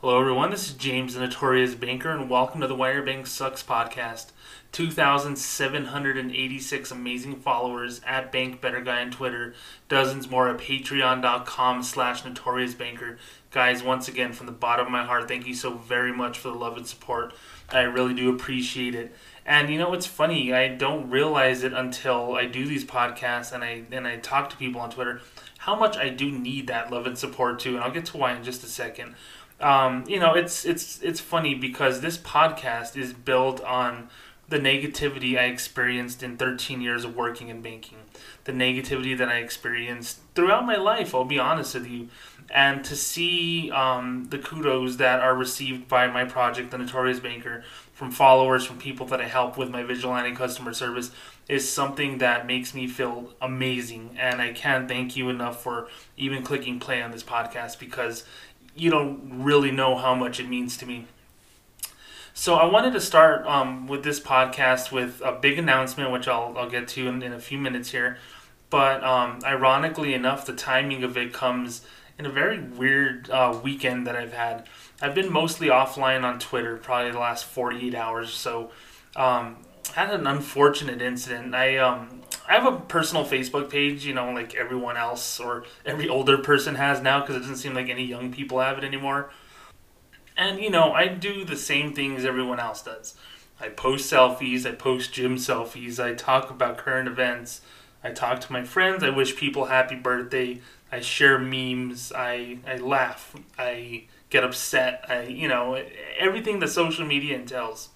Hello, everyone. This is James, the Notorious Banker, and welcome to the Your Bank Sucks podcast. 2,786 amazing followers at Bank Better Guy on Twitter, dozens more at patreon.com slash notorious banker. Guys, once again, from the bottom of my heart, thank you so very much for the love and support. I really do appreciate it. And you know what's funny? I don't realize it until I do these podcasts and I and I talk to people on Twitter how much I do need that love and support too. And I'll get to why in just a second um, you know, it's it's it's funny because this podcast is built on the negativity I experienced in 13 years of working in banking, the negativity that I experienced throughout my life. I'll be honest with you, and to see um, the kudos that are received by my project, the Notorious Banker, from followers, from people that I help with my vigilante customer service, is something that makes me feel amazing. And I can't thank you enough for even clicking play on this podcast because you don't really know how much it means to me. So I wanted to start um, with this podcast with a big announcement, which I'll, I'll get to in, in a few minutes here. But um, ironically enough, the timing of it comes in a very weird uh, weekend that I've had. I've been mostly offline on Twitter, probably the last 48 hours. So um, had an unfortunate incident. I um, I have a personal Facebook page, you know, like everyone else or every older person has now because it doesn't seem like any young people have it anymore. And, you know, I do the same things everyone else does. I post selfies, I post gym selfies, I talk about current events, I talk to my friends, I wish people happy birthday, I share memes, I, I laugh, I get upset, I, you know, everything that social media entails.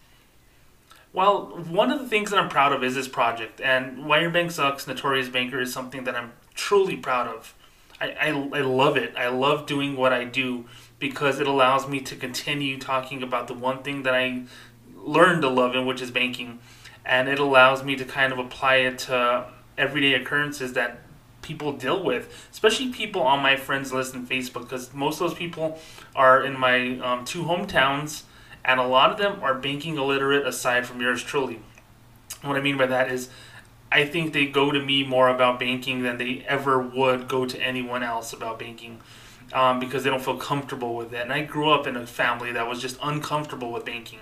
Well, one of the things that I'm proud of is this project, and Your Bank Sucks, Notorious Banker is something that I'm truly proud of. I, I, I love it. I love doing what I do because it allows me to continue talking about the one thing that I learned to love and which is banking. And it allows me to kind of apply it to everyday occurrences that people deal with, especially people on my friends list in Facebook, because most of those people are in my um, two hometowns and a lot of them are banking illiterate aside from yours truly. What I mean by that is, I think they go to me more about banking than they ever would go to anyone else about banking. Um, because they don't feel comfortable with it. And I grew up in a family that was just uncomfortable with banking.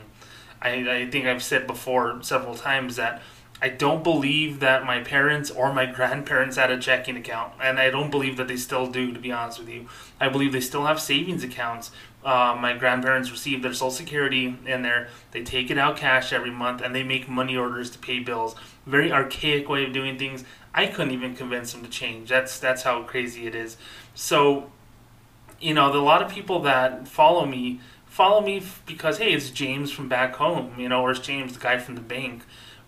I, I think I've said before several times that I don't believe that my parents or my grandparents had a checking account, and I don't believe that they still do, to be honest with you. I believe they still have savings accounts uh, my grandparents receive their social security in there they take it out cash every month and they make money orders to pay bills. Very archaic way of doing things. I couldn't even convince them to change. That's that's how crazy it is. So you know a lot of people that follow me follow me because hey it's james from back home you know or it's james the guy from the bank.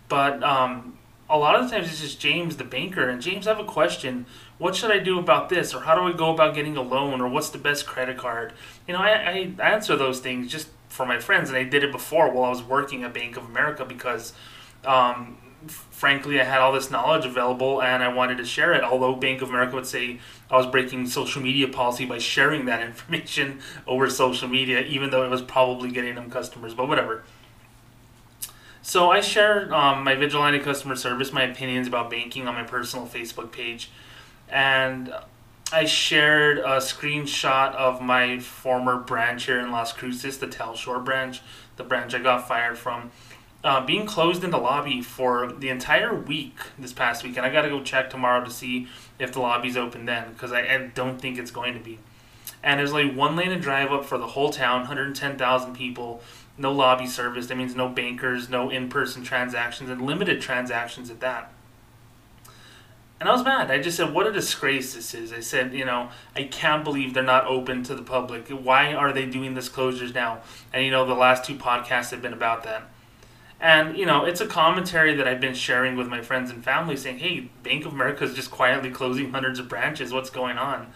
But um, a lot of the times it's just james the banker and james i have a question what should I do about this? Or how do I go about getting a loan? Or what's the best credit card? You know, I, I answer those things just for my friends. And I did it before while I was working at Bank of America because, um, frankly, I had all this knowledge available and I wanted to share it. Although Bank of America would say I was breaking social media policy by sharing that information over social media, even though it was probably getting them customers, but whatever. So I share um, my vigilante customer service, my opinions about banking on my personal Facebook page and I shared a screenshot of my former branch here in Las Cruces, the Telshore branch, the branch I got fired from, uh, being closed in the lobby for the entire week this past week. And I got to go check tomorrow to see if the lobby's open then, because I, I, don't think it's going to be. And there's like one lane of drive up for the whole town, 110,000 people, no lobby service. That means no bankers, no in person transactions, and limited transactions at that. And I was mad. I just said, what a disgrace this is. I said, you know, I can't believe they're not open to the public. Why are they doing this closures now? And, you know, the last two podcasts have been about that. And, you know, it's a commentary that I've been sharing with my friends and family saying, hey, Bank of America is just quietly closing hundreds of branches. What's going on?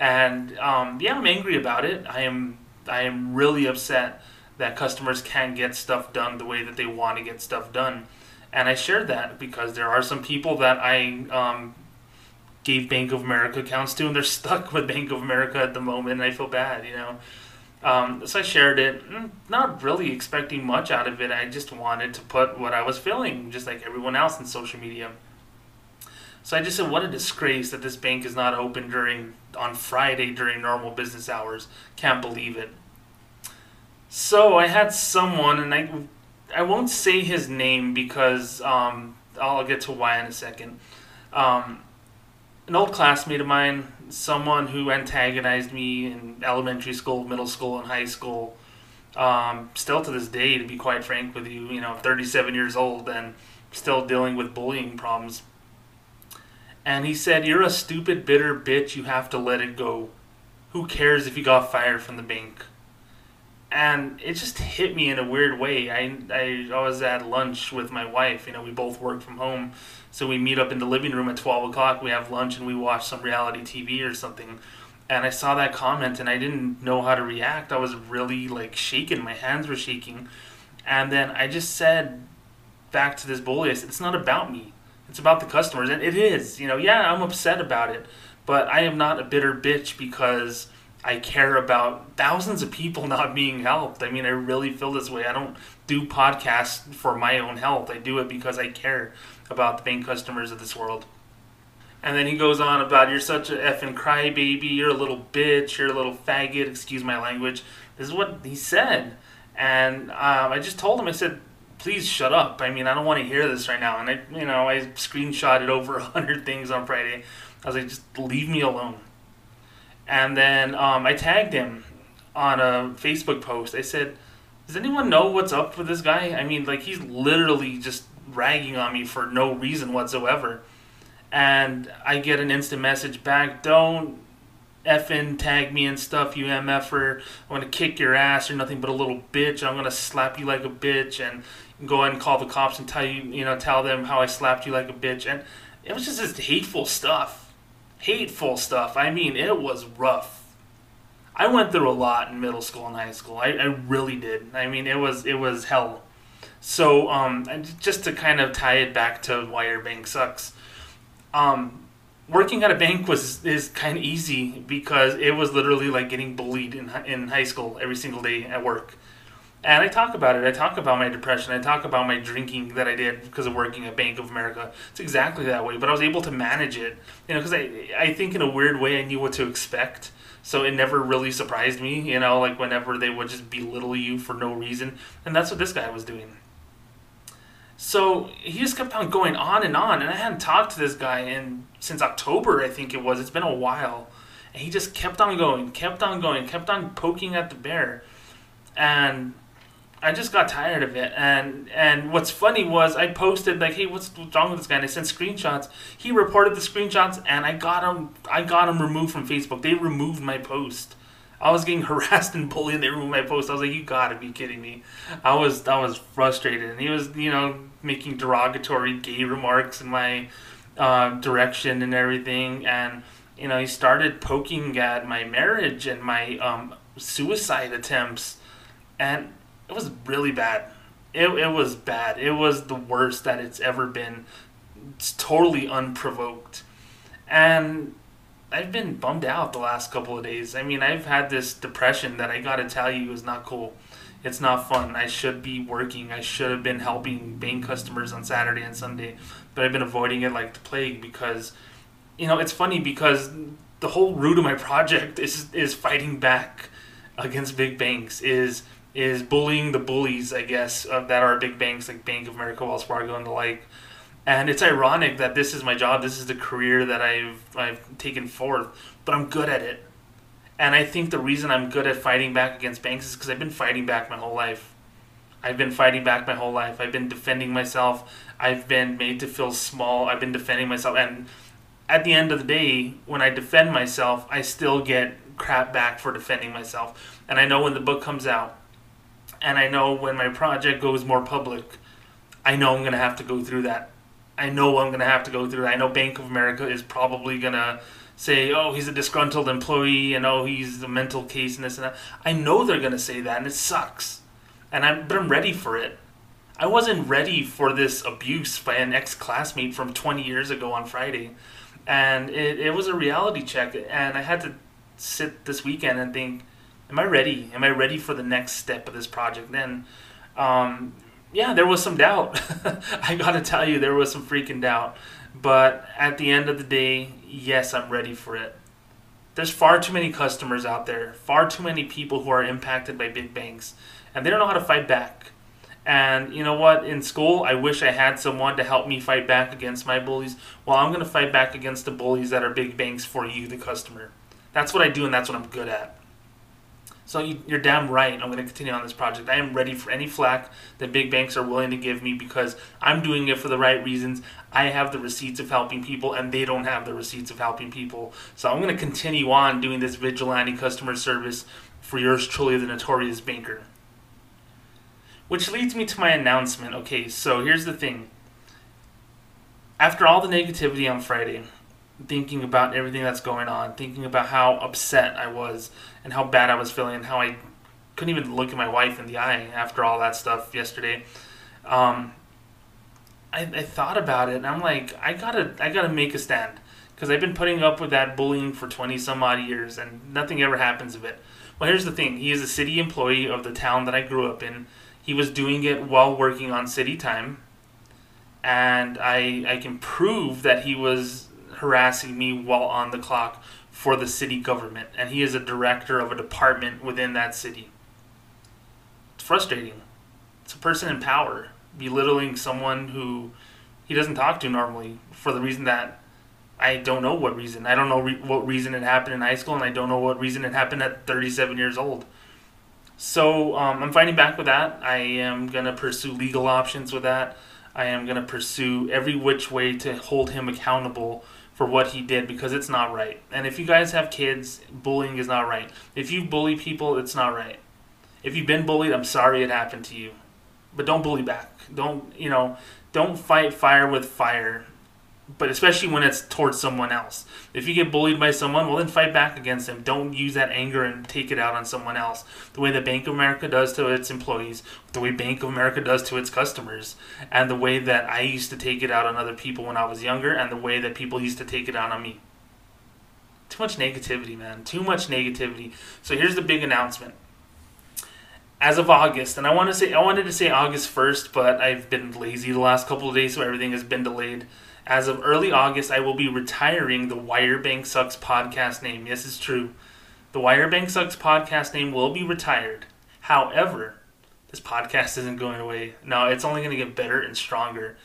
And, um, yeah, I'm angry about it. I am, I am really upset that customers can't get stuff done the way that they want to get stuff done and I shared that because there are some people that I um, gave Bank of America accounts to, and they're stuck with Bank of America at the moment, and I feel bad, you know. Um, so I shared it, mm, not really expecting much out of it. I just wanted to put what I was feeling, just like everyone else in social media. So I just said, what a disgrace that this bank is not open during on Friday during normal business hours. Can't believe it. So I had someone, and I, I won't say his name because um, I'll get to why in a second. Um, an old classmate of mine, someone who antagonized me in elementary school, middle school, and high school. Um, still to this day, to be quite frank with you, you know, 37 years old and still dealing with bullying problems. And he said, You're a stupid, bitter bitch. You have to let it go. Who cares if you got fired from the bank? And it just hit me in a weird way. I, I, I was at lunch with my wife. You know, we both work from home. So we meet up in the living room at 12 o'clock. We have lunch and we watch some reality TV or something. And I saw that comment and I didn't know how to react. I was really like shaking. My hands were shaking. And then I just said back to this bully, I said, It's not about me it's about the customers, and it is. You know, yeah, I'm upset about it, but I am not a bitter bitch because I care about thousands of people not being helped. I mean, I really feel this way. I don't do podcasts for my own health. I do it because I care about the bank customers of this world. And then he goes on about you're such a effing crybaby, you're a little bitch, you're a little faggot. Excuse my language. This is what he said, and um, I just told him. I said, please shut up. I mean, I don't want to hear this right now. And I, you know, I screenshotted over hundred things on Friday. I was like, just leave me alone. And then um, I tagged him on a Facebook post. I said, does anyone know what's up with this guy? I mean, like he's literally just ragging on me for no reason whatsoever. And I get an instant message back, don't effing tag me and stuff, you MFer. I'm gonna kick your ass. You're nothing but a little bitch. I'm gonna slap you like a bitch. And go ahead and call the cops and tell you, you know, tell them how I slapped you like a bitch. And it was just this hateful stuff. Hateful stuff. I mean, it was rough. I went through a lot in middle school and high school. I, I really did. I mean, it was it was hell. So, um, just to kind of tie it back to why your bank sucks, um, working at a bank was is kind of easy because it was literally like getting bullied in in high school every single day at work. And I talk about it. I talk about my depression. I talk about my drinking that I did because of working at Bank of America. It's exactly that way, but I was able to manage it. You know, because I, I think in a weird way I knew what to expect. So it never really surprised me, you know, like whenever they would just belittle you for no reason. And that's what this guy was doing. So he just kept on going on and on. And I hadn't talked to this guy in since October, I think it was. It's been a while. And he just kept on going, kept on going, kept on poking at the bear. And I just got tired of it, and and what's funny was I posted like, "Hey, what's wrong with this guy?" And I sent screenshots. He reported the screenshots, and I got him. I got him removed from Facebook. They removed my post. I was getting harassed and bullied, and they removed my post. I was like, "You gotta be kidding me!" I was I was frustrated, and he was you know making derogatory gay remarks in my uh, direction and everything, and you know he started poking at my marriage and my um, suicide attempts, and it was really bad. It, it was bad. It was the worst that it's ever been. It's totally unprovoked. And I've been bummed out the last couple of days. I mean, I've had this depression that I gotta tell you is not cool. It's not fun. I should be working. I should have been helping bank customers on Saturday and Sunday, but I've been avoiding it like the plague because, you know, it's funny because the whole root of my project is is fighting back against big banks. Is is bullying the bullies, I guess, uh, that are big banks like Bank of America, Wells Fargo, and the like. And it's ironic that this is my job, this is the career that I've I've taken forth, but I'm good at it. And I think the reason I'm good at fighting back against banks is because I've been fighting back my whole life. I've been fighting back my whole life. I've been defending myself. I've been made to feel small. I've been defending myself. And at the end of the day, when I defend myself, I still get crap back for defending myself. And I know when the book comes out, and I know when my project goes more public, I know I'm going to have to go through that. I know I'm going to have to go through that. I know Bank of America is probably going to say, oh, he's a disgruntled employee and oh, he's a mental case and this and that. I know they're going to say that and it sucks. And I'm, but I'm ready for it. I wasn't ready for this abuse by an ex classmate from 20 years ago on Friday. And it, it was a reality check. And I had to sit this weekend and think, am I ready? Am I ready for the next step of this project? Then, um, yeah, there was some doubt. I gotta tell you, there was some freaking doubt. But at the end of the day, yes, I'm ready for it. There's far too many customers out there, far too many people who are impacted by big banks, and they don't know how to fight back. And you know what? In school, I wish I had someone to help me fight back against my bullies. Well, I'm going to fight back against the bullies that are big banks for you, the customer. That's what I do, and that's what I'm good at. So you, are damn right. I'm going to continue on this project. I am ready for any flack that big banks are willing to give me because I'm doing it for the right reasons. I have the receipts of helping people, and they don't have the receipts of helping people. So I'm going to continue on doing this vigilante customer service for yours truly, the notorious banker. Which leads me to my announcement. Okay, so here's the thing. After all the negativity on Friday, thinking about everything that's going on, thinking about how upset I was and how bad I was feeling, and how I couldn't even look at my wife in the eye after all that stuff yesterday. Um, I, I thought about it, and I'm like, I gotta, I gotta make a stand because I've been putting up with that bullying for twenty some odd years, and nothing ever happens of it. Well, here's the thing: he is a city employee of the town that I grew up in. He was doing it while working on city time, and I I can prove that he was harassing me while on the clock for the city government, and he is a director of a department within that city. It's frustrating. It's a person in power belittling someone who he doesn't talk to normally for the reason that I don't know what reason. I don't know re- what reason it happened in high school, and I don't know what reason it happened at 37 years old. So um, I'm fighting back with that. I am gonna pursue legal options with that. I am gonna pursue every which way to hold him accountable for what he did because it's not right. And if you guys have kids, bullying is not right. If you bully people, it's not right. If you've been bullied, I'm sorry it happened to you. But don't bully back. Don't, you know, don't fight fire with fire but especially when it's towards someone else. If you get bullied by someone, well, then fight back against them. Don't use that anger and take it out on someone else. The way the Bank of America does to its employees, the way Bank of America does to its customers, and the way that I used to take it out on other people when I was younger, and the way that people used to take it out on me. Too much negativity, man. Too much negativity. So here's the big announcement. As of August, and I want to say I wanted to say August 1st, but I've been lazy the last couple of days, so everything has been delayed. As of early August, I will be retiring the Your Bank Sucks podcast name. Yes, it's true. The Your Bank Sucks podcast name will be retired. However, this podcast isn't going away. No, it's only going to get better and stronger.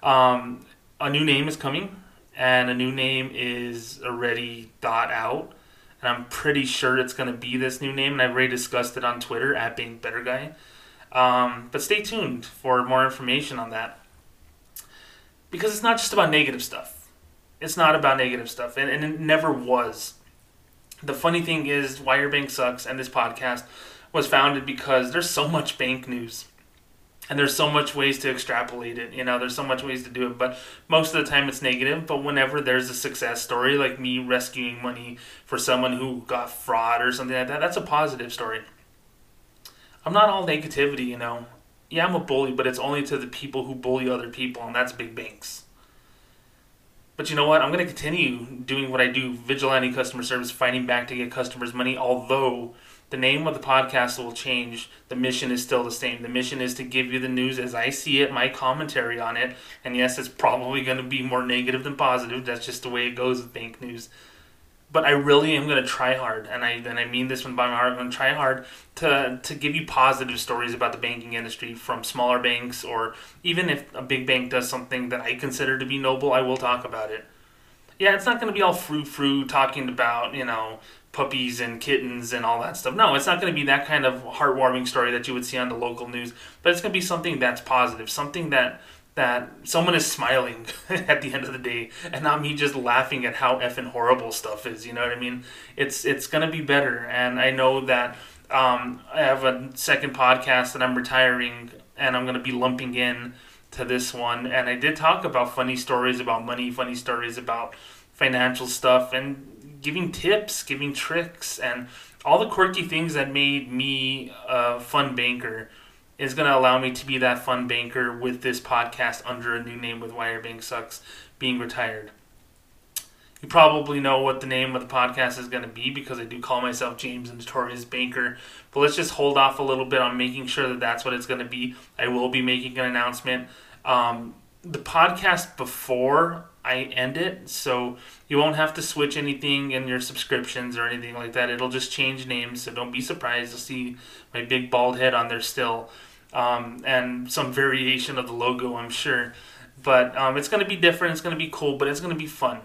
Um, a new name is coming, and a new name is already thought out. And I'm pretty sure it's going to be this new name, and I've already discussed it on Twitter at Bank Better Guy. Um, but stay tuned for more information on that because it's not just about negative stuff. It's not about negative stuff, and, and it never was. The funny thing is, Why Your Bank Sucks and this podcast was founded because there's so much bank news. And there's so much ways to extrapolate it, you know, there's so much ways to do it, but most of the time it's negative. But whenever there's a success story, like me rescuing money for someone who got fraud or something like that, that's a positive story. I'm not all negativity, you know yeah, I'm a bully, but it's only to the people who bully other people, and that's big banks. But you know what? I'm going to continue doing what I do vigilante customer service, fighting back to get customers' money. Although the name of the podcast will change, the mission is still the same. The mission is to give you the news as I see it, my commentary on it. And yes, it's probably going to be more negative than positive. That's just the way it goes with bank news but I really am going to try hard, and I and I mean this from my heart. I'm going to try hard to to give you positive stories about the banking industry from smaller banks, or even if a big bank does something that I consider to be noble, I will talk about it. Yeah, it's not going to be all frou frou talking about you know puppies and kittens and all that stuff. No, it's not going to be that kind of heartwarming story that you would see on the local news, but it's going to be something that's positive, something that that someone is smiling at the end of the day and not me just laughing at how effing horrible stuff is. You know what I mean? It's it's gonna be better, and I know that um, I have a second podcast that I'm retiring, and I'm gonna be lumping in to this one. And I did talk about funny stories about money, funny stories about financial stuff, and giving tips, giving tricks, and all the quirky things that made me a fun banker is going to allow me to be that fun banker with this podcast under a new name with Your Bank Sucks being retired. You probably know what the name of the podcast is going to be because I do call myself James and Notorious Banker. But let's just hold off a little bit on making sure that that's what it's going to be. I will be making an announcement. Um, the podcast before I end it. So you won't have to switch anything in your subscriptions or anything like that. It'll just change names. So don't be surprised to see my big bald head on there still. Um, and some variation of the logo, I'm sure. But um, it's going to be different. It's going to be cool, but it's going to be fun.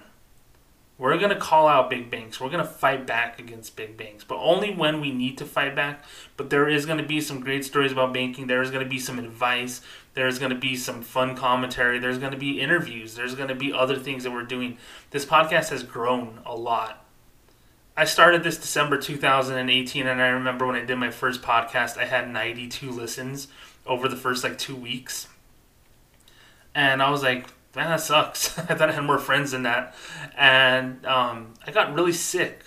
We're going to call out big banks. We're going to fight back against big banks, but only when we need to fight back. But there is going to be some great stories about banking. There is going to be some advice. There's going to be some fun commentary. There's going to be interviews. There's going to be other things that we're doing. This podcast has grown a lot. I started this December 2018, and I remember when I did my first podcast, I had 92 listens over the first like two weeks. And I was like, man, that sucks. I thought I had more friends than that. And um, I got really sick.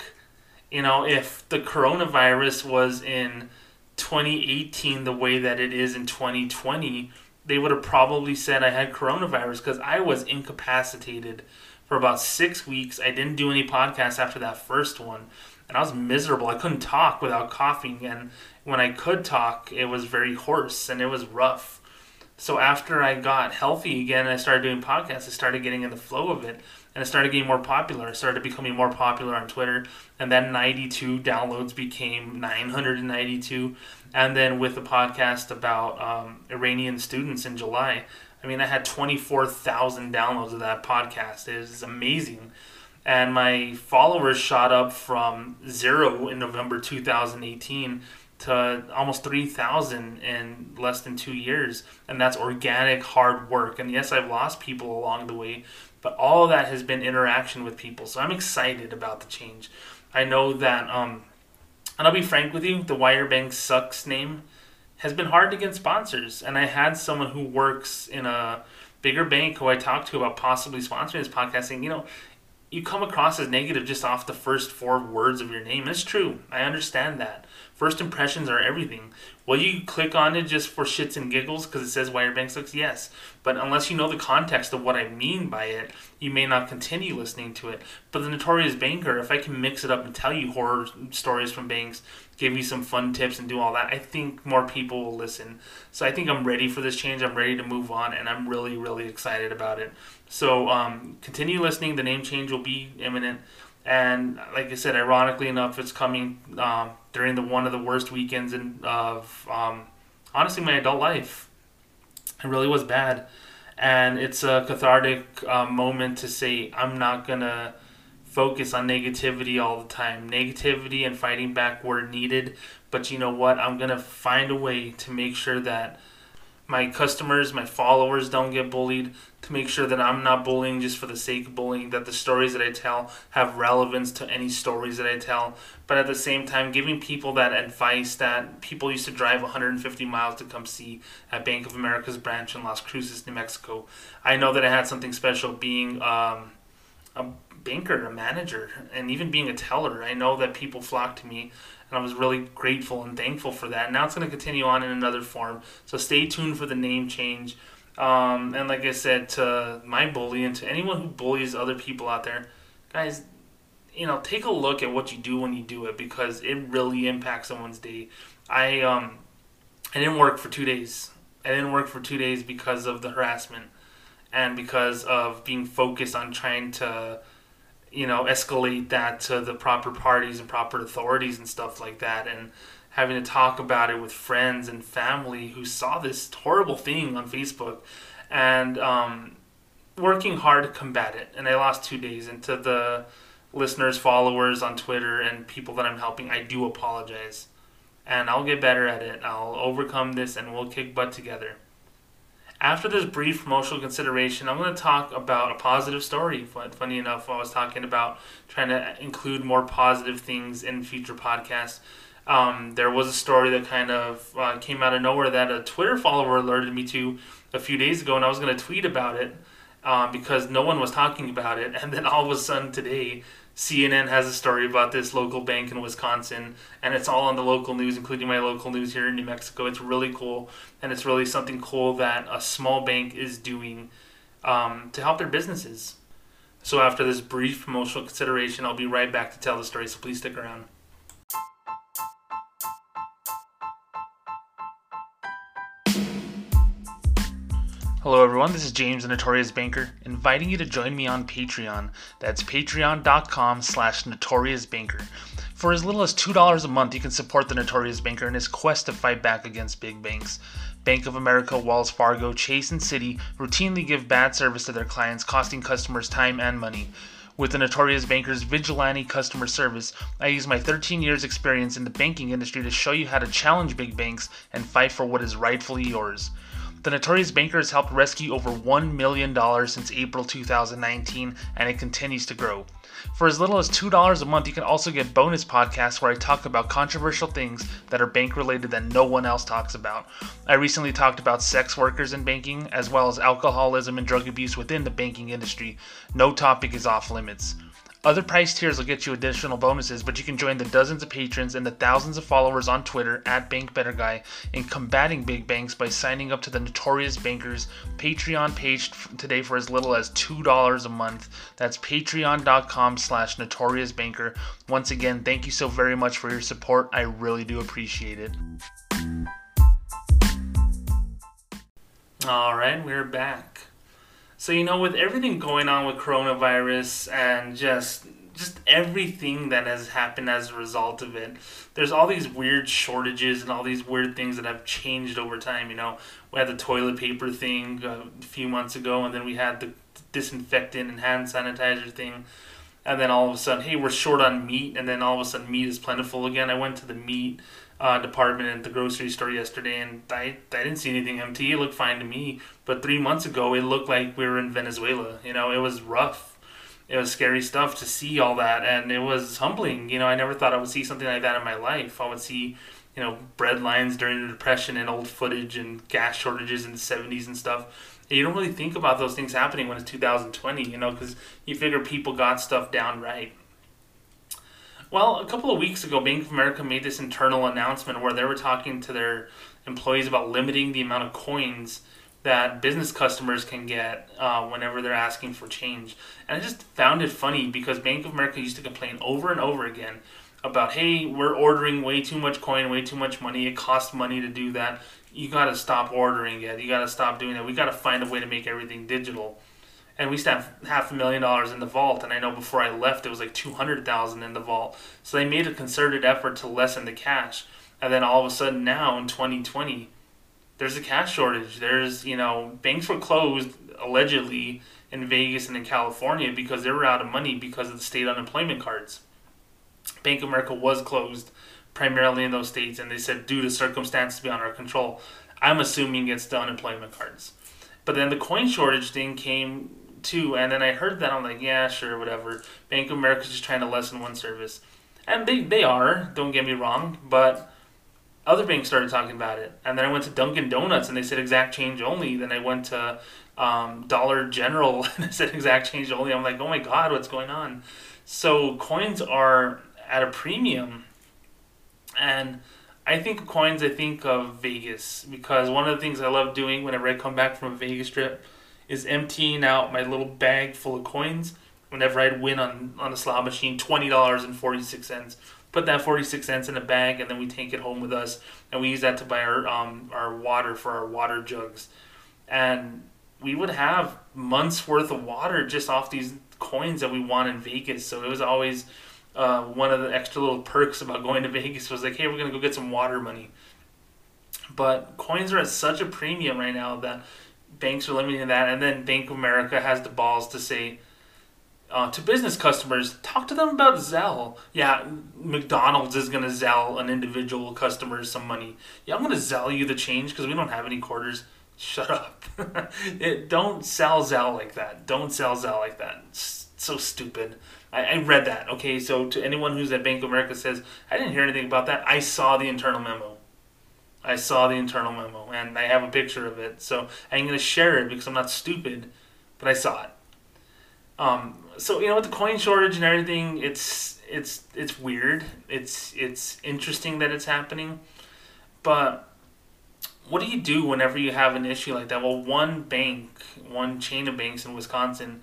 You know, if the coronavirus was in 2018 the way that it is in 2020, they would have probably said I had coronavirus because I was incapacitated for about six weeks. I didn't do any podcasts after that first one. And I was miserable. I couldn't talk without coughing. And when I could talk, it was very hoarse and it was rough. So after I got healthy again, I started doing podcasts. I started getting in the flow of it, and it started getting more popular. I started becoming more popular on Twitter, and then 92 downloads became 992. And then with the podcast about um, Iranian students in July, I mean, I had 24,000 downloads of that podcast. It was amazing. And my followers shot up from zero in November 2018 to almost 3,000 in less than two years. And that's organic, hard work. And yes, I've lost people along the way, but all of that has been interaction with people. So I'm excited about the change. I know that, um, and I'll be frank with you, the Your Bank Sucks name has been hard to get sponsors. And I had someone who works in a bigger bank who I talked to about possibly sponsoring this podcast saying, you know, you come across as negative just off the first four words of your name. And it's true. I understand that. First impressions are everything. Will you click on it just for shits and giggles because it says Your Bank Sucks? Yes. But unless you know the context of what I mean by it, you may not continue listening to it. But the Notorious Banker, if I can mix it up and tell you horror stories from banks, give you some fun tips and do all that, I think more people will listen. So I think I'm ready for this change. I'm ready to move on, and I'm really, really excited about it. So um, continue listening. The name change will be imminent. And like I said, ironically enough, it's coming um, during the one of the worst weekends in, of um, honestly my adult life. It really was bad, and it's a cathartic uh, moment to say I'm not gonna focus on negativity all the time. Negativity and fighting back were needed, but you know what? I'm gonna find a way to make sure that my customers, my followers don't get bullied, to make sure that I'm not bullying just for the sake of bullying, that the stories that I tell have relevance to any stories that I tell, but at the same time, giving people that advice that people used to drive 150 miles to come see at Bank of America's branch in Las Cruces, New Mexico. I know that I had something special being um, a banker, a manager, and even being a teller. I know that people flock to me and I was really grateful and thankful for that. Now it's going to continue on in another form. So stay tuned for the name change. Um, and like I said, to my bully and to anyone who bullies other people out there, guys, you know, take a look at what you do when you do it because it really impacts someone's day. I um, I didn't work for two days. I didn't work for two days because of the harassment and because of being focused on trying to you know, escalate that to the proper parties and proper authorities and stuff like that, and having to talk about it with friends and family who saw this horrible thing on Facebook, and um, working hard to combat it. And I lost two days. And to the listeners, followers on Twitter, and people that I'm helping, I do apologize. And I'll get better at it. I'll overcome this, and we'll kick butt together. After this brief promotional consideration, I'm going to talk about a positive story. Funny enough, I was talking about trying to include more positive things in future podcasts. Um, there was a story that kind of uh, came out of nowhere that a Twitter follower alerted me to a few days ago, and I was going to tweet about it uh, because no one was talking about it. And then all of a sudden today, CNN has a story about this local bank in Wisconsin, and it's all on the local news, including my local news here in New Mexico. It's really cool, and it's really something cool that a small bank is doing um, to help their businesses. So, after this brief promotional consideration, I'll be right back to tell the story, so please stick around. Hello, everyone. This is James, the Notorious Banker, inviting you to join me on Patreon. That's patreon.com slash notoriousbanker. For as little as $2 a month, you can support the Notorious Banker in his quest to fight back against big banks. Bank of America, Wells Fargo, Chase, and Citi routinely give bad service to their clients, costing customers time and money. With the Notorious Banker's vigilante customer service, I use my 13 years' experience in the banking industry to show you how to challenge big banks and fight for what is rightfully yours. The Notorious Banker has helped rescue over $1 million since April 2019, and it continues to grow. For as little as $2 a month, you can also get bonus podcasts where I talk about controversial things that are bank related that no one else talks about. I recently talked about sex workers in banking, as well as alcoholism and drug abuse within the banking industry. No topic is off limits. Other price tiers will get you additional bonuses, but you can join the dozens of patrons and the thousands of followers on Twitter at BankBetterGuy in combating big banks by signing up to the Notorious Bankers Patreon page today for as little as $2 a month. That's patreon.com slash notoriousbanker. Once again, thank you so very much for your support. I really do appreciate it. All right, we're back. So you know, with everything going on with coronavirus and just just everything that has happened as a result of it, there's all these weird shortages and all these weird things that have changed over time. You know, we had the toilet paper thing uh, a few months ago, and then we had the disinfectant and hand sanitizer thing. And then all of a sudden, hey, we're short on meat, and then all of a sudden, meat is plentiful again. I went to the meat uh, department at the grocery store yesterday, and I, I didn't see anything empty. It looked fine to me. But three months ago, it looked like we were in Venezuela. You know, it was rough. It was scary stuff to see all that, and it was humbling. You know, I never thought I would see something like that in my life. I would see, you know, bread lines during the Depression and old footage and gas shortages in the 70s and stuff. You don't really think about those things happening when it's 2020, you know, because you figure people got stuff down right. Well, a couple of weeks ago, Bank of America made this internal announcement where they were talking to their employees about limiting the amount of coins that business customers can get uh, whenever they're asking for change. And I just found it funny because Bank of America used to complain over and over again about, hey, we're ordering way too much coin, way too much money. It costs money to do that. You got to stop ordering it. You got to stop doing that. We got to find a way to make everything digital and we used to have half a million dollars in the vault and i know before i left it was like 200000 in the vault. So they made a concerted effort to lessen the cash. And then all of a sudden now in 2020 there's a cash shortage. There's you know banks were closed allegedly in vegas and in california because they were out of money because of the state unemployment cards. Bank of america was closed primarily in those states and they said due to circumstances beyond our control i'm assuming it's the unemployment cards. But then the coin shortage thing came too. And then I heard that I'm like, yeah, sure, whatever. Bank of America's just trying to lessen one service, and they they are. Don't get me wrong, but other banks started talking about it, and then I went to Dunkin' Donuts and they said exact change only. Then I went to um, Dollar General and they said exact change only. I'm like, oh my god, what's going on? So coins are at a premium, and I think coins. I think of Vegas because one of the things I love doing whenever I come back from a Vegas trip is emptying out my little bag full of coins whenever I'd win on, on a slot machine, $20.46. Put that 46 cents in a bag and then we take it home with us and we use that to buy our, um, our water for our water jugs. And we would have months worth of water just off these coins that we won in Vegas. So it was always uh, one of the extra little perks about going to Vegas was like, hey, we're going to go get some water money. But coins are at such a premium right now that banks are limiting that, and then Bank of America has the balls to say uh, to business customers, talk to them about Zelle. Yeah, McDonald's is gonna Zelle an individual customer some money. Yeah, I'm gonna Zelle you the change because we don't have any quarters. Shut up. it, don't sell Zelle like that. Don't sell Zelle like that. It's so stupid. I, I read that. Okay, so to anyone who's at Bank of America says, I didn't hear anything about that. I saw the internal memo. I saw the internal memo and I have a picture of it. So I'm going to share it because I'm not stupid, but I saw it. Um, so you know, with the coin shortage and everything, it's it's it's weird. It's it's interesting that it's happening, but what do you do whenever you have an issue like that? Well, one bank, one chain of banks in Wisconsin,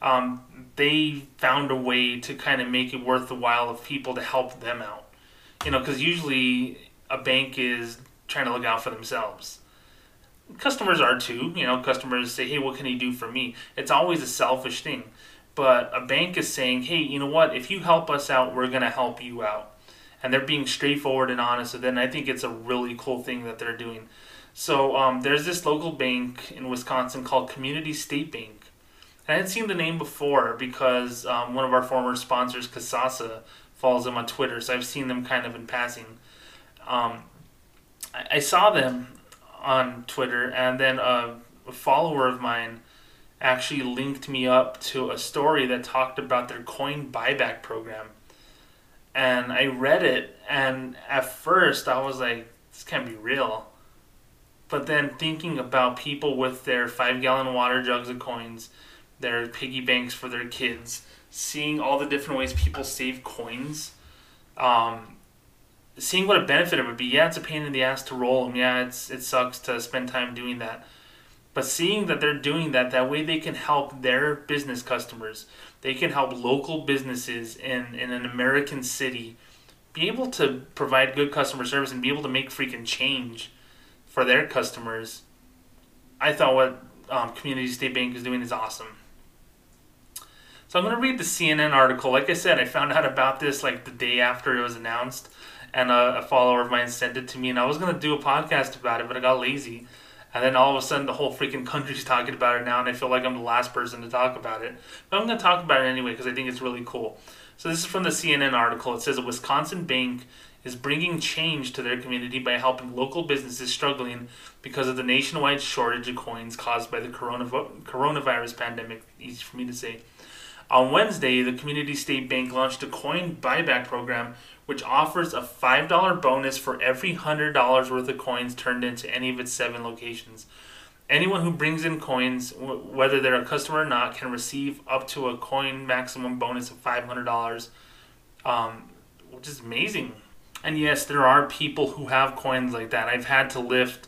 um, they found a way to kind of make it worth the while of people to help them out. You know, because usually a bank is trying to look out for themselves. customers are too. You know, customers say, "Hey, what can you do for me?" It's always a selfish thing, but a bank is saying, "Hey, you know what? If you help us out, we're gonna help you out," and they're being straightforward and honest. So then I think it's a really cool thing that they're doing. So um, there's this local bank in Wisconsin called Community State Bank. And I had seen the name before because um, one of our former sponsors, Kasasa, follows them on Twitter. So I've seen them kind of in passing. Um, I, saw them on Twitter, and then a, a follower of mine actually linked me up to a story that talked about their coin buyback program. And I read it, and at first I was like, this can't be real. But then thinking about people with their five gallon water jugs of coins, their piggy banks for their kids, seeing all the different ways people save coins, um, seeing what a benefit it would be. Yeah, it's a pain in the ass to roll them. Yeah, it's it sucks to spend time doing that. But seeing that they're doing that, that way they can help their business customers. They can help local businesses in, in an American city be able to provide good customer service and be able to make freaking change for their customers. I thought what um, Community State Bank is doing is awesome. So I'm going to read the CNN article. Like I said, I found out about this like the day after it was announced and a, a follower of mine sent it to me, and I was gonna do a podcast about it, but I got lazy. And then all of a sudden, the whole freaking country's talking about it now, and I feel like I'm the last person to talk about it. But I'm going to talk about it anyway because I think it's really cool. So, this is from the CNN article. It says a Wisconsin bank is bringing change to their community by helping local businesses struggling because of the nationwide shortage of coins caused by the coronavirus pandemic. Easy for me to say. On Wednesday, the Community State Bank launched a coin buyback program which offers a $5 bonus for every $100 worth of coins turned into any of its seven locations. Anyone who brings in coins, whether they're a customer or not, can receive up to a coin maximum bonus of $500, um, which is amazing. And yes, there are people who have coins like that. I've had to lift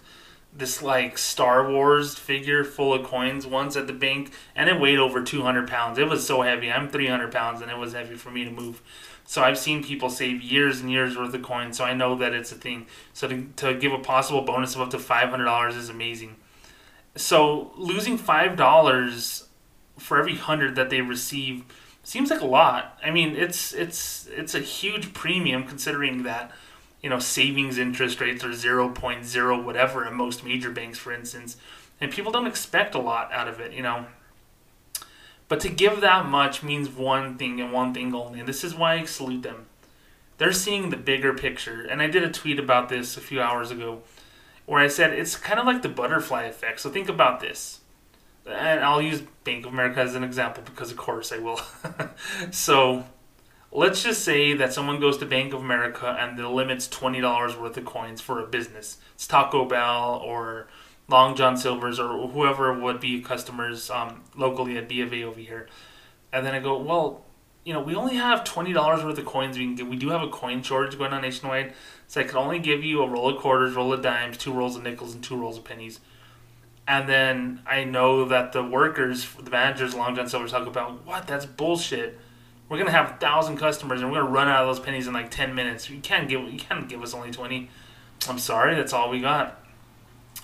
this like Star Wars figure full of coins once at the bank, and it weighed over 200 pounds. It was so heavy. I'm 300 pounds, and it was heavy for me to move. So I've seen people save years and years worth of coins, so I know that it's a thing. So to, to give a possible bonus of up to $500 is amazing. So losing $5 for every 100 that they receive seems like a lot. I mean, it's it's it's a huge premium considering that you know savings interest rates are 0.0 whatever in most major banks for instance, and people don't expect a lot out of it, you know. But to give that much means one thing and one thing only, and this is why I salute them. They're seeing the bigger picture. And I did a tweet about this a few hours ago where I said it's kind of like the butterfly effect. So think about this. And I'll use Bank of America as an example because, of course, I will. so let's just say that someone goes to Bank of America and the limit's $20 worth of coins for a business. It's Taco Bell or Long John Silver's or whoever would be customers um, locally at B of A over here. And then I go, well, you know, we only have twenty dollars worth of coins. We can get, we do have a coin shortage going on nationwide, so I could only give you a roll of quarters, roll of dimes, two rolls of nickels, and two rolls of pennies. And then I know that the workers, the managers, Long John Silver's talk about what that's bullshit. We're gonna have a thousand customers, and we're gonna run out of those pennies in like ten minutes. You can't give you can't give us only twenty. I'm sorry, that's all we got.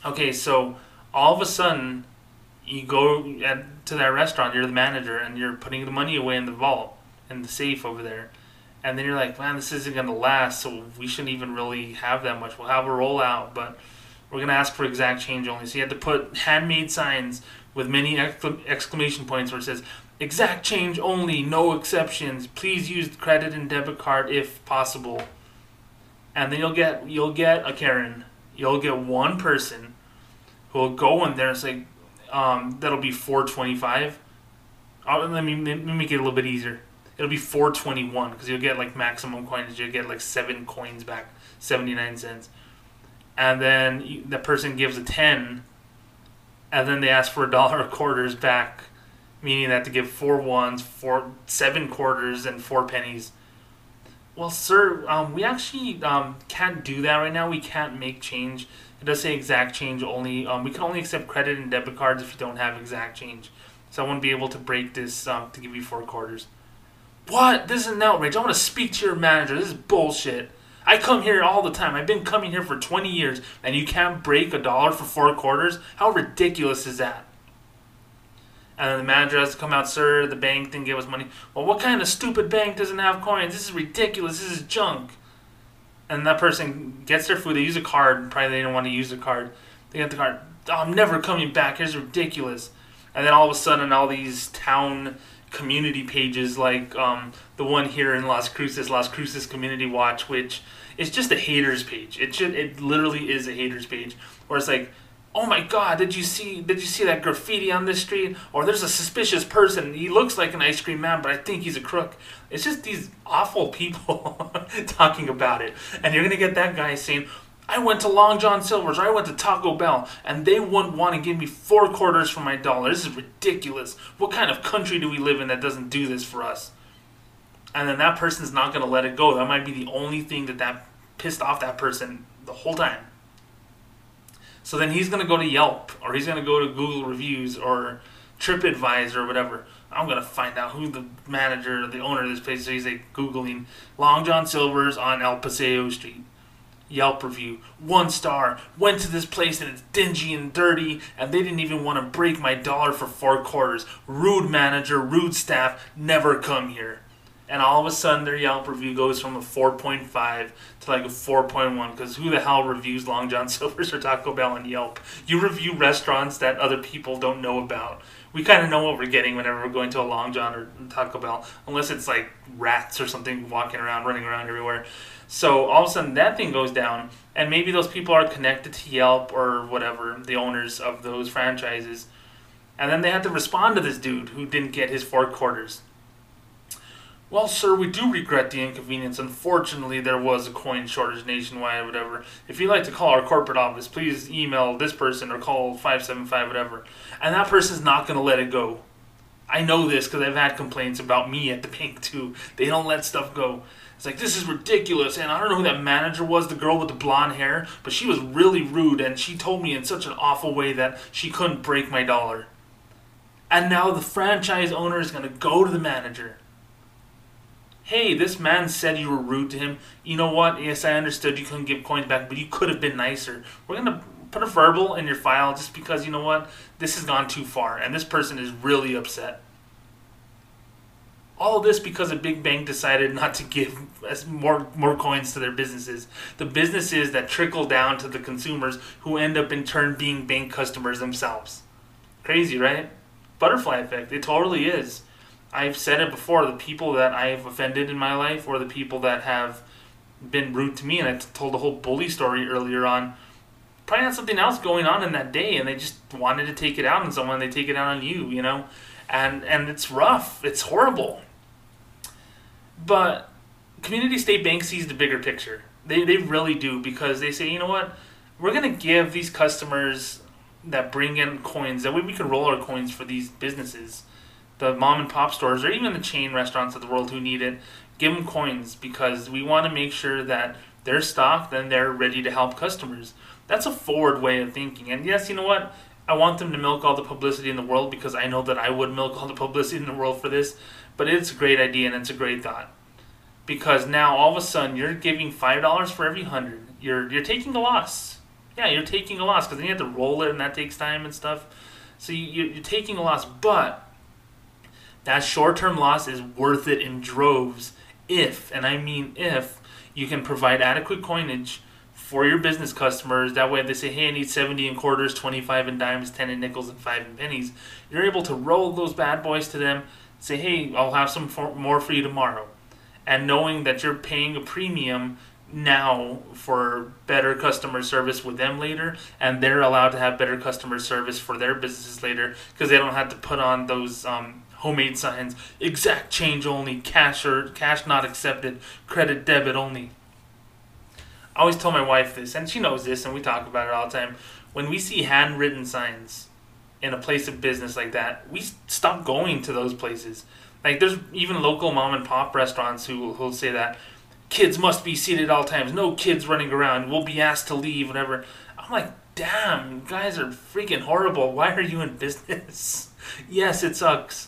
Okay, so all of a sudden, you go at, to that restaurant, you're the manager, and you're putting the money away in the vault, in the safe over there. And then you're like, man, this isn't going to last, so we shouldn't even really have that much. We'll have a rollout, but we're going to ask for exact change only. So you have to put handmade signs with many exclamation points where it says, exact change only, no exceptions. Please use credit and debit card if possible. And then you'll get you'll get a Karen you'll get one person who will go in there and say, um, that'll be 425. I'll, let, me, let me make it a little bit easier. It'll be 421 because you'll get like maximum coins. You'll get like seven coins back, 79 cents. And then the person gives a 10, and then they ask for a dollar quarters back, meaning that to give four ones, four, seven quarters, and four pennies well, sir, um, we actually um, can't do that right now. We can't make change. It does say exact change only. Um, we can only accept credit and debit cards if you don't have exact change. So I won't be able to break this um, to give you four quarters. What? This is an outrage. I want to speak to your manager. This is bullshit. I come here all the time. I've been coming here for 20 years, and you can't break a dollar for four quarters? How ridiculous is that? And then the manager has to come out, sir, the bank didn't give us money. Well, what kind of stupid bank doesn't have coins? This is ridiculous. This is junk. And that person gets their food. They use a card. Probably they do not want to use the card. They get the card. Oh, I'm never coming back. It's ridiculous. And then all of a sudden, all these town community pages, like um, the one here in Las Cruces, Las Cruces Community Watch, which is just a haters page. It should, it literally is a haters page, where it's like oh my god did you see did you see that graffiti on this street? Or there's a suspicious person. He looks like an ice cream man but i think he's a crook. It's just these awful people talking about it. And you're gonna get that guy saying i went to long john silver's or i went to taco bell and they wouldn't want to give me four quarters for my dollar. This is ridiculous. What kind of country do we live in that doesn't do this for us? And then that person's not gonna let it go. That might be the only thing that that pissed off that person the whole time so then he's going to go to Yelp or he's going to go to Google Reviews or TripAdvisor or whatever. I'm going to find out who the manager or the owner of this place is. He's like Googling Long John Silver's on El Paseo Street. Yelp review, one star. Went to this place and it's dingy and dirty, and they didn't even want to break my dollar for four quarters. Rude manager, rude staff, never come here and all of a sudden their Yelp review goes from a 4.5 to like a 4.1 because who the hell reviews Long John Silver's or Taco Bell on Yelp? You review restaurants that other people don't know about. We kind of know what we're getting whenever we're going to a Long John or Taco Bell, unless it's like rats or something walking around, running around everywhere. So all of a sudden that thing goes down, and maybe those people are connected to Yelp or whatever, the owners of those franchises. And then they have to respond to this dude who didn't get his four quarters well, sir, we do regret the inconvenience. Unfortunately, there was a coin shortage nationwide, whatever. If you'd like to call our corporate office, please email this person or call 575, whatever. And that person's not going to let it go. I know this because I've had complaints about me at the bank, too. They don't let stuff go. It's like, this is ridiculous. And I don't know who that manager was, the girl with the blonde hair, but she was really rude and she told me in such an awful way that she couldn't break my dollar. And now the franchise owner is going to go to the manager hey, this man said you were rude to him. You know what? Yes, I understood you couldn't give coins back, but you could have been nicer. We're going to put a verbal in your file just because, you know what? This has gone too far, and this person is really upset. All this because a big bank decided not to give more more coins to their businesses. The businesses that trickle down to the consumers who end up in turn being bank customers themselves. Crazy, right? Butterfly effect. It totally is. I've said it before the people that I've offended in my life or the people that have been rude to me, and I told the whole bully story earlier on. Probably had something else going on in that day, and they just wanted to take it out on someone. They take it out on you, you know, and and it's rough. It's horrible. But community state bank sees the bigger picture. They they really do because they say, you know what, we're gonna give these customers that bring in coins that way we can roll our coins for these businesses the mom and pop stores or even the chain restaurants of the world who need it, give them coins because we want to make sure that they're stocked and they're ready to help customers. That's a forward way of thinking. And yes, you know what? I want them to milk all the publicity in the world because I know that I would milk all the publicity in the world for this. But it's a great idea and it's a great thought. Because now all of a sudden you're giving five dollars for every hundred. You're you're taking a loss. Yeah, you're taking a loss because then you have to roll it and that takes time and stuff. So you, you're taking a loss, but that short term loss is worth it in droves if, and I mean if, you can provide adequate coinage for your business customers. That way, they say, hey, I need 70 in quarters, 25 in dimes, 10 in nickels, and 5 in pennies, you're able to roll those bad boys to them, say, hey, I'll have some for, more for you tomorrow. And knowing that you're paying a premium now for better customer service with them later, and they're allowed to have better customer service for their businesses later because they don't have to put on those um, homemade signs, exact change only, cash or cash not accepted, credit debit only. I always tell my wife this, and she knows this, and we talk about it all the time. When we see handwritten signs in a place of business like that, we stop going to those places. Like there's even local mom and pop restaurants who who'll say that kids must be seated at all times, no kids running around, we'll be asked to leave, whatever. I'm like, damn, you guys are freaking horrible. Why are you in business? yes, it sucks.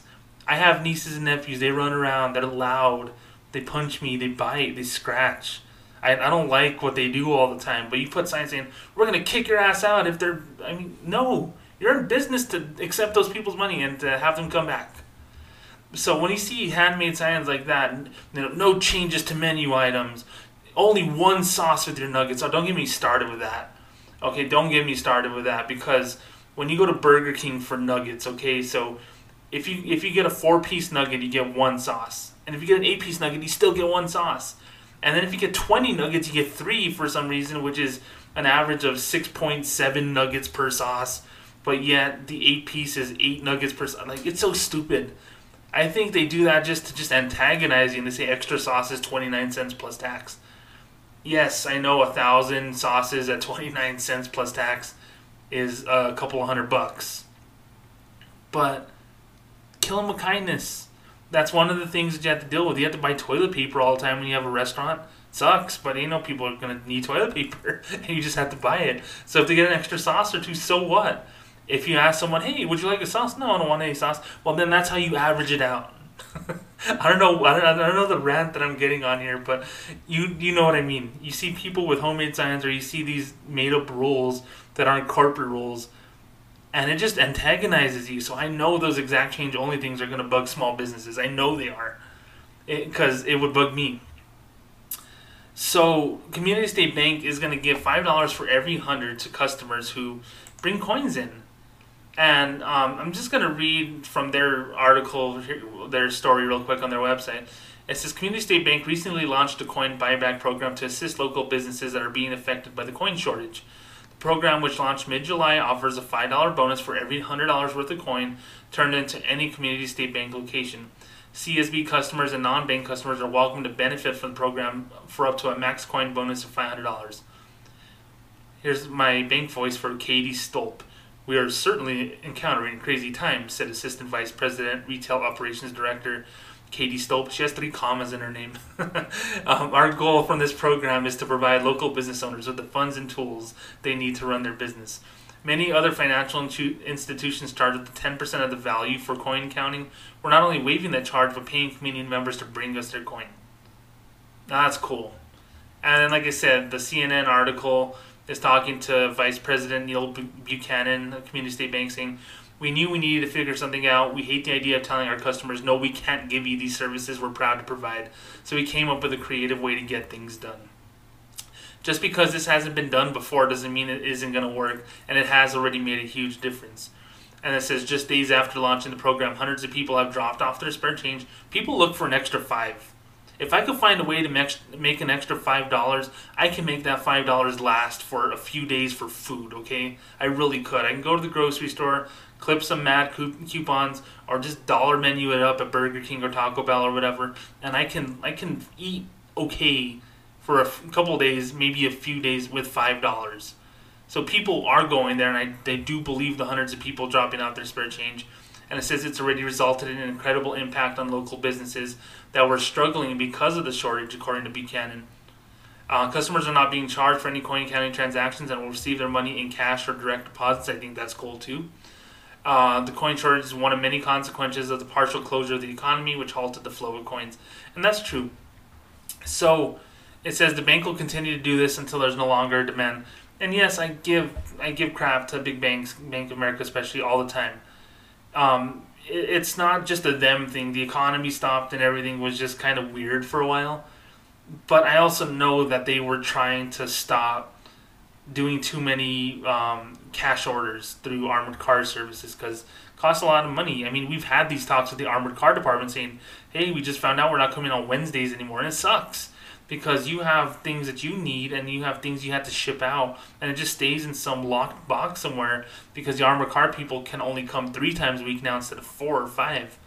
I have nieces and nephews. They run around. They're loud. They punch me. They bite. They scratch. I, I don't like what they do all the time. But you put signs saying we're gonna kick your ass out if they're. I mean, no, you're in business to accept those people's money and to have them come back. So when you see handmade signs like that, you know, no changes to menu items, only one sauce with your nuggets. Oh, don't get me started with that. Okay, don't get me started with that because when you go to Burger King for nuggets, okay, so if you if you get a four piece nugget, you get one sauce, and if you get an eight piece nugget, you still get one sauce, and then if you get twenty nuggets, you get three for some reason, which is an average of six point seven nuggets per sauce, but yet the eight piece is eight nuggets per sauce. Like it's so stupid. I think they do that just to just antagonize you and they say extra sauce is 29 cents plus tax. Yes, I know a thousand sauces at 29 cents plus tax is a couple hundred bucks. But kill them with kindness. That's one of the things that you have to deal with. You have to buy toilet paper all the time when you have a restaurant. It sucks, but you know people are gonna need toilet paper, and you just have to buy it. So if they get an extra sauce or two, so what? If you ask someone, "Hey, would you like a sauce?" No, I don't want any sauce. Well, then that's how you average it out. I don't know. I don't, I don't know the rant that I'm getting on here, but you you know what I mean. You see people with homemade signs, or you see these made up rules that aren't corporate rules, and it just antagonizes you. So I know those exact change only things are going to bug small businesses. I know they are, because it, it would bug me. So Community State Bank is going to give five dollars for every hundred to customers who bring coins in. And um, I'm just going to read from their article, their story, real quick on their website. It says Community State Bank recently launched a coin buyback program to assist local businesses that are being affected by the coin shortage. Program, which launched mid July, offers a $5 bonus for every $100 worth of coin turned into any Community State Bank location. CSB customers and non bank customers are welcome to benefit from the program for up to a max coin bonus of $500. Here's my bank voice for Katie Stolp. We are certainly encountering crazy times, said Assistant Vice President, Retail Operations Director Katie Stolp. She has three commas in her name. um, our goal from this program is to provide local business owners with the funds and tools they need to run their business. Many other financial institutions charge up to 10% of the value for coin counting. We're not only waiving that charge, but paying community members to bring us their coin. That's cool. And then, like I said, the CNN article is talking to Vice President Neil Buchanan of Community State Bank saying, We knew we needed to figure something out. We hate the idea of telling our customers, no, we can't give you these services we're proud to provide. So we came up with a creative way to get things done. Just because this hasn't been done before doesn't mean it isn't going to work, and it has already made a huge difference. And it says just days after launching the program, hundreds of people have dropped off their spare change. People look for an extra five if I could find a way to make an extra five dollars, I can make that five dollars last for a few days for food. Okay, I really could. I can go to the grocery store, clip some mad coupons, or just dollar menu it up at Burger King or Taco Bell or whatever, and I can I can eat okay for a couple days, maybe a few days with five dollars. So people are going there, and I they do believe the hundreds of people dropping out their spare change and it says it's already resulted in an incredible impact on local businesses that were struggling because of the shortage, according to Buchanan. Uh, customers are not being charged for any coin counting transactions and will receive their money in cash or direct deposits. I think that's cool too. Uh, the coin shortage is one of many consequences of the partial closure of the economy, which halted the flow of coins. And that's true. So it says the bank will continue to do this until there's no longer demand. And yes, I give I give crap to big banks, Bank of America especially, all the time um, it's not just a them thing. The economy stopped and everything was just kind of weird for a while. But I also know that they were trying to stop doing too many um, cash orders through armored car services because costs a lot of money. I mean, we've had these talks with the armored car department saying, "Hey, we just found out we're not coming on Wednesdays anymore," and it sucks because you have things that you need and you have things you have to ship out and it just stays in some locked box somewhere because the armored car people can only come three times a week now instead of four or five.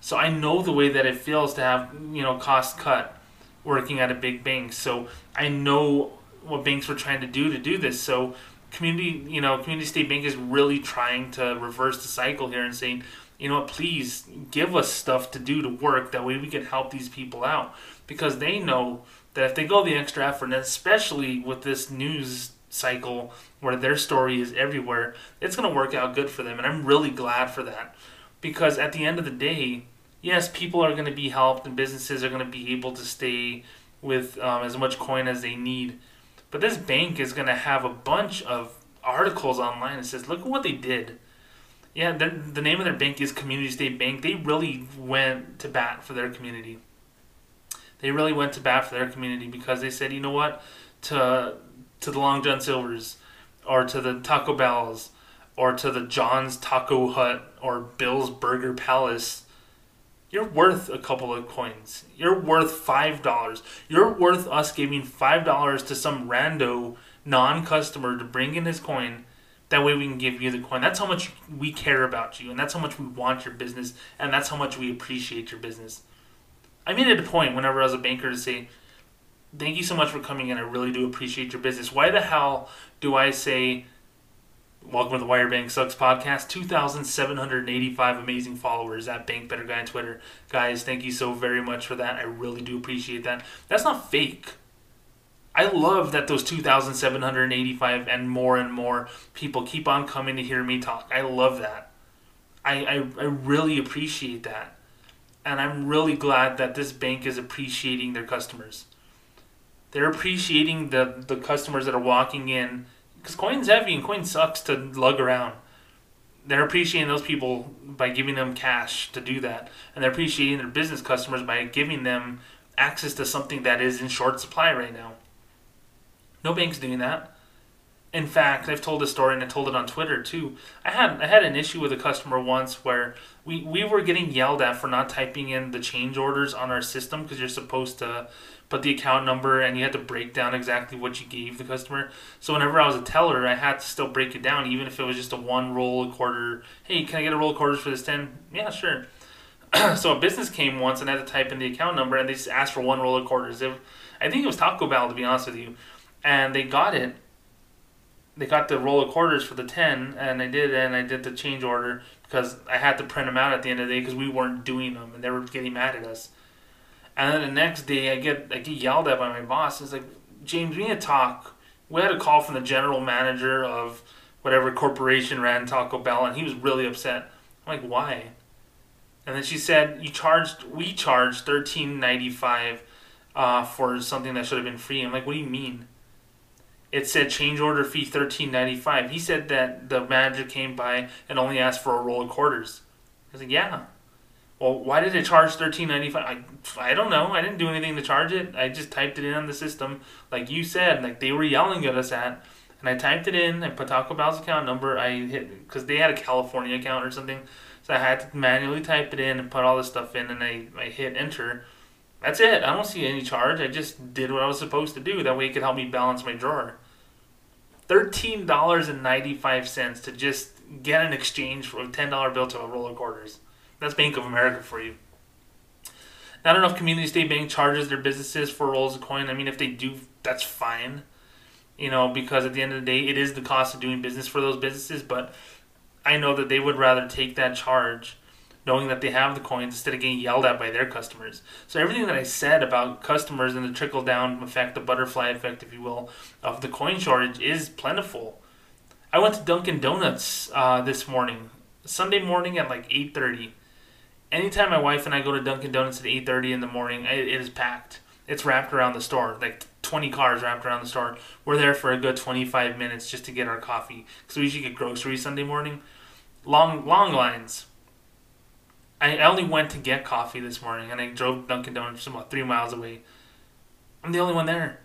So i know the way that it feels to have you know cost cut working at a big bank. So i know what banks were trying to do to do this. So community you know community state bank is really trying to reverse the cycle here and saying you know what please give us stuff to do to work that way we can help these people out because they know that if they go the extra effort, and especially with this news cycle where their story is everywhere, it's going to work out good for them. And I'm really glad for that because at the end of the day, yes, people are going to be helped and businesses are going to be able to stay with um, as much coin as they need. But this bank is going to have a bunch of articles online that says, look at what they did. Yeah, the name of their bank is Community State Bank. They really went to bat for their community. They really went to bat for their community because they said, you know what, to to the Long John Silvers, or to the Taco Bells, or to the John's Taco Hut, or Bill's Burger Palace, you're worth a couple of coins. You're worth five dollars. You're worth us giving five dollars to some rando non-customer to bring in his coin. That way we can give you the coin. That's how much we care about you, and that's how much we want your business, and that's how much we appreciate your business. I made it a point whenever I was a banker to say, "Thank you so much for coming in. I really do appreciate your business." Why the hell do I say? Welcome to the Your Bank Sucks podcast. 2,785 amazing followers at Bank Better Guy on Twitter. Guys, thank you so very much for that. I really do appreciate that. That's not fake. I love that those 2,785 and more and more people keep on coming to hear me talk. I love that. I, I, I really appreciate that. And I'm really glad that this bank is appreciating their customers. They're appreciating the, the customers that are walking in because coin's heavy and coin sucks to lug around. They're appreciating those people by giving them cash to do that. And they're appreciating their business customers by giving them access to something that is in short supply right now. No bank's doing that. In fact, I've told this story and I told it on Twitter too. I had I had an issue with a customer once where we, we were getting yelled at for not typing in the change orders on our system because you're supposed to put the account number and you had to break down exactly what you gave the customer. So whenever I was a teller, I had to still break it down, even if it was just a one roll a quarter. Hey, can I get a roll of quarters for this ten? Yeah, sure. so a business came once and I had to type in the account number and they just asked for one roll of quarters. It, I think it was Taco Bell to be honest with you and they got it. They got the roll of quarters for the ten, and I did, and I did the change order because I had to print them out at the end of the day because we weren't doing them, and they were getting mad at us. And then the next day, I get I get yelled at by my boss. It's like, James, we need to talk. We had a call from the general manager of whatever corporation ran Taco Bell, and he was really upset. I'm like, why? And then she said, you charged, we charged thirteen ninety five uh, for something that should have been free. I'm like, what do you mean? It said change order fee thirteen ninety five. He said that the manager came by and only asked for a roll of quarters. I said, yeah. Well, why did it charge thirteen ninety five? I, I don't know. I didn't do anything to charge it. I just typed it in on the system, like you said, like they were yelling at us at. And I typed it in. I put Taco Bell's account number. I hit because they had a California account or something, so I had to manually type it in and put all this stuff in, and I I hit enter. That's it. I don't see any charge. I just did what I was supposed to do. That way, it could help me balance my drawer. $13.95 to just get an exchange from a $10 bill to a roll of quarters. That's Bank of America for you. I don't know if Community State Bank charges their businesses for rolls of coin. I mean, if they do, that's fine. You know, because at the end of the day, it is the cost of doing business for those businesses. But I know that they would rather take that charge knowing that they have the coins instead of getting yelled at by their customers. So everything that I said about customers and the trickle down effect, the butterfly effect, if you will, of the coin shortage is plentiful. I went to Dunkin' Donuts uh, this morning, Sunday morning at like eight thirty. Anytime my wife and I go to Dunkin' Donuts at eight thirty in the morning, it, it is packed. It's wrapped around the store, like 20 cars wrapped around the store. We're there for a good 25 minutes just to get our coffee. Because we usually get groceries Sunday morning. Long, long lines. I only went to get coffee this morning, and I drove Dunkin' Donuts about three miles away. I'm the only one there.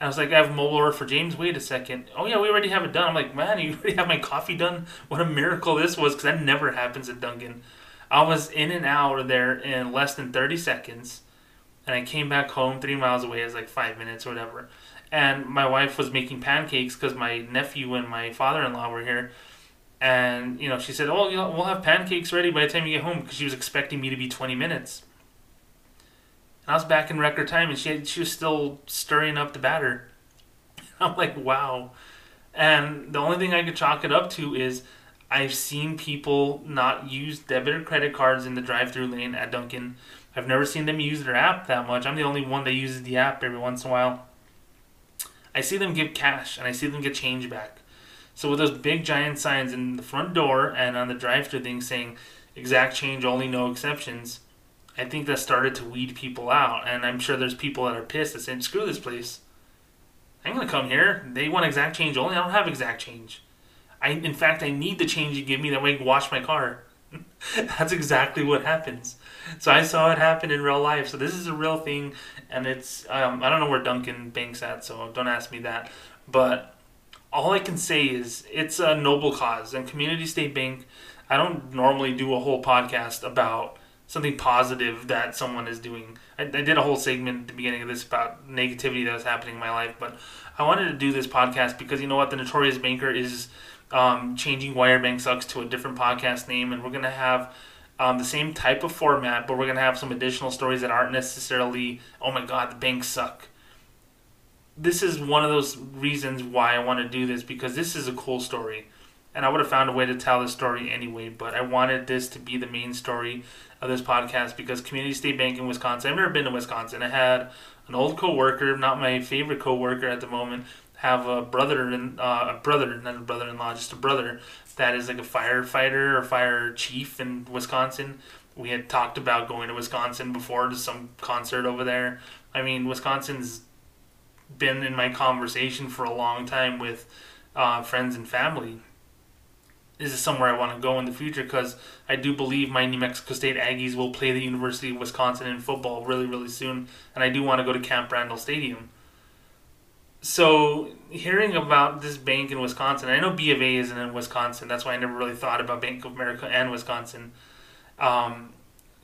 I was like, I have a mobile order for James. Wait a second. Oh yeah, we already have it done. I'm like, man, you already have my coffee done. What a miracle this was, because that never happens at Dunkin'. I was in and out of there in less than 30 seconds, and I came back home three miles away. It was like five minutes or whatever. And my wife was making pancakes because my nephew and my father-in-law were here and you know she said, "Oh, you know, we'll have pancakes ready by the time you get home," because she was expecting me to be twenty minutes. And I was back in record time, and she had, she was still stirring up the batter. I'm like, wow. And the only thing I could chalk it up to is I've seen people not use debit or credit cards in the drive-through lane at Dunkin'. I've never seen them use their app that much. I'm the only one that uses the app every once in a while. I see them give cash and I see them get change back. So with those big giant signs in the front door and on the drive-through thing saying exact change only, no exceptions, I think that started to weed people out, and I'm sure there's people that are pissed that saying, "Screw this place! I'm gonna come here. They want exact change only. I don't have exact change. I, in fact, I need the change you give me that way I can wash my car." That's exactly what happens. So I saw it happen in real life. So this is a real thing, and it's um, I don't know where Dunkin' Banks at, so don't ask me that. But all I can say is it's a noble cause, and Community State Bank. I don't normally do a whole podcast about something positive that someone is doing. I, I, did a whole segment at the beginning of this about negativity that was happening in my life, but I wanted to do this podcast because you know what, the Notorious Banker is um, changing Your Bank Sucks to a different podcast name, and we're gonna have. Um, the same type of format, but we're gonna have some additional stories that aren't necessarily, oh my god, the banks suck. This is one of those reasons why I want to do this because this is a cool story and I would have found a way to tell the story anyway, but I wanted this to be the main story of this podcast because Community State Bank in Wisconsin, I've never been to Wisconsin. I had an old coworker, not my favorite coworker at the moment, have a brother in uh, a brother, not a brother-in-law, just a brother that is like a firefighter or fire chief in Wisconsin. We had talked about going to Wisconsin before to some concert over there. I mean, Wisconsin's been in my conversation for a long time with uh, friends and family this is somewhere I want to go in the future because I do believe my New Mexico State Aggies will play the University of Wisconsin in football really, really soon, and I do want to go to Camp Randall Stadium. So, hearing about this bank in Wisconsin, I know B of A isn't in Wisconsin. That's why I never really thought about Bank of America and Wisconsin. Um,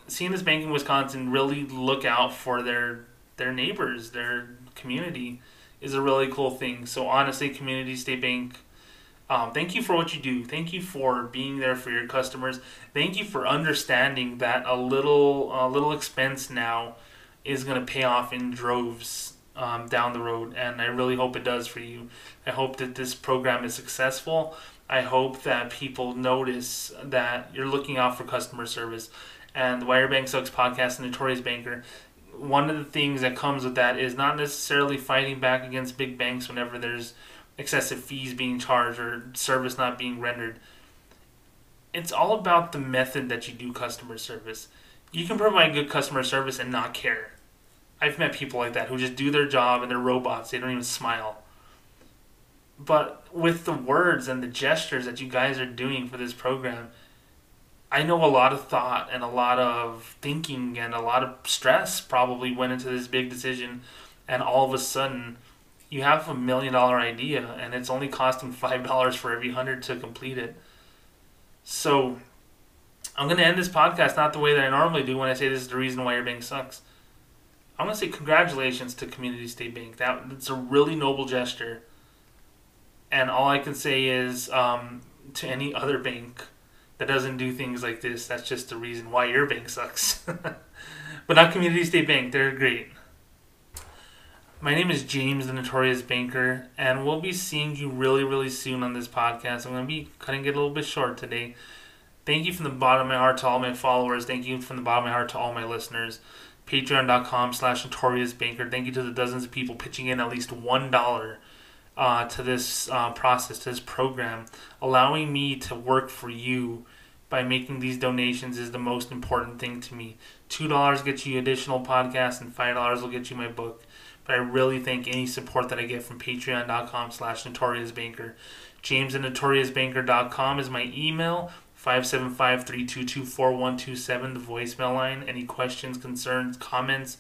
seeing this bank in Wisconsin really look out for their their neighbors, their community, is a really cool thing. So honestly, Community State Bank um, thank you for what you do. Thank you for being there for your customers. Thank you for understanding that a little a little expense now is going to pay off in droves um, down the road, and I really hope it does for you. I hope that this program is successful. I hope that people notice that you're looking out for customer service. And the Your Bank Sucks podcast, Notorious Banker, one of the things that comes with that is not necessarily fighting back against big banks whenever there's excessive fees being charged or service not being rendered. It's all about the method that you do customer service. You can provide good customer service and not care. I've met people like that who just do their job and they're robots. They don't even smile. But with the words and the gestures that you guys are doing for this program, I know a lot of thought and a lot of thinking and a lot of stress probably went into this big decision. And all of a sudden, you have a million dollar idea and it's only costing five dollars for every hundred to complete it. So I'm gonna end this podcast not the way that I normally do when I say this is the reason why your bank sucks. I'm gonna say congratulations to Community State Bank. That it's a really noble gesture. And all I can say is um, to any other bank that doesn't do things like this, that's just the reason why your bank sucks. but not Community State Bank, they're great. My name is James, the Notorious Banker, and we'll be seeing you really, really soon on this podcast. I'm going to be cutting it a little bit short today. Thank you from the bottom of my heart to all my followers. Thank you from the bottom of my heart to all my listeners. Patreon.com slash Notorious Banker. Thank you to the dozens of people pitching in at least $1 uh, to this uh, process, to this program. Allowing me to work for you by making these donations is the most important thing to me. $2 gets you additional podcasts, and $5 will get you my book. But I really thank any support that I get from patreon.com slash notoriousbanker. James at notoriousbanker.com is my email. 575-322-4127, the voicemail line. Any questions, concerns, comments,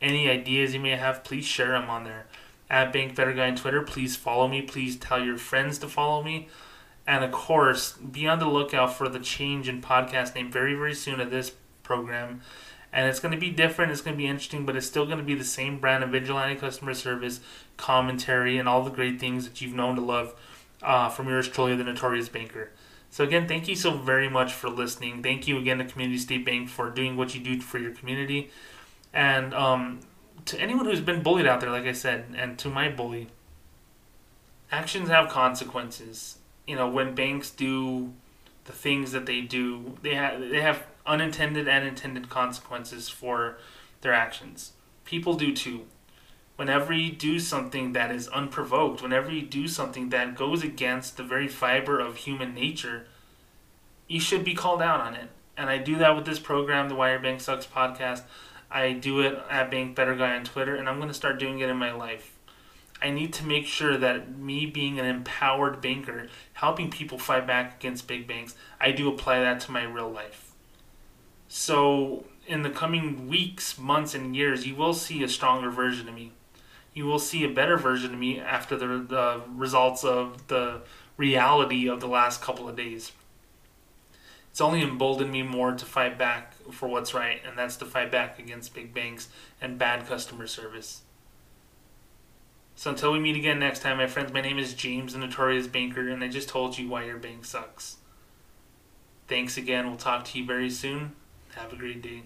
any ideas you may have, please share them on there. At Bank Better Guy on Twitter, please follow me. Please tell your friends to follow me. And of course, be on the lookout for the change in podcast name very, very soon of this program and it's going to be different. It's going to be interesting, but it's still going to be the same brand of vigilante customer service, commentary, and all the great things that you've known to love uh, from yours truly, the Notorious Banker. So again, thank you so very much for listening. Thank you again to Community State Bank for doing what you do for your community, and um, to anyone who's been bullied out there, like I said, and to my bully, actions have consequences. You know, when banks do the things that they do, they have they have unintended and intended consequences for their actions. People do too. Whenever you do something that is unprovoked, whenever you do something that goes against the very fiber of human nature, you should be called out on it. And I do that with this program, the Your Bank Sucks podcast. I do it at Bank Better Guy on Twitter, and I'm going to start doing it in my life. I need to make sure that me being an empowered banker, helping people fight back against big banks, I do apply that to my real life. So, in the coming weeks, months, and years, you will see a stronger version of me. You will see a better version of me after the, the results of the reality of the last couple of days. It's only emboldened me more to fight back for what's right, and that's to fight back against big banks and bad customer service. So until we meet again next time, my friends, my name is James, the Notorious Banker, and I just told you why your bank sucks. Thanks again. We'll talk to you very soon. Have a great day.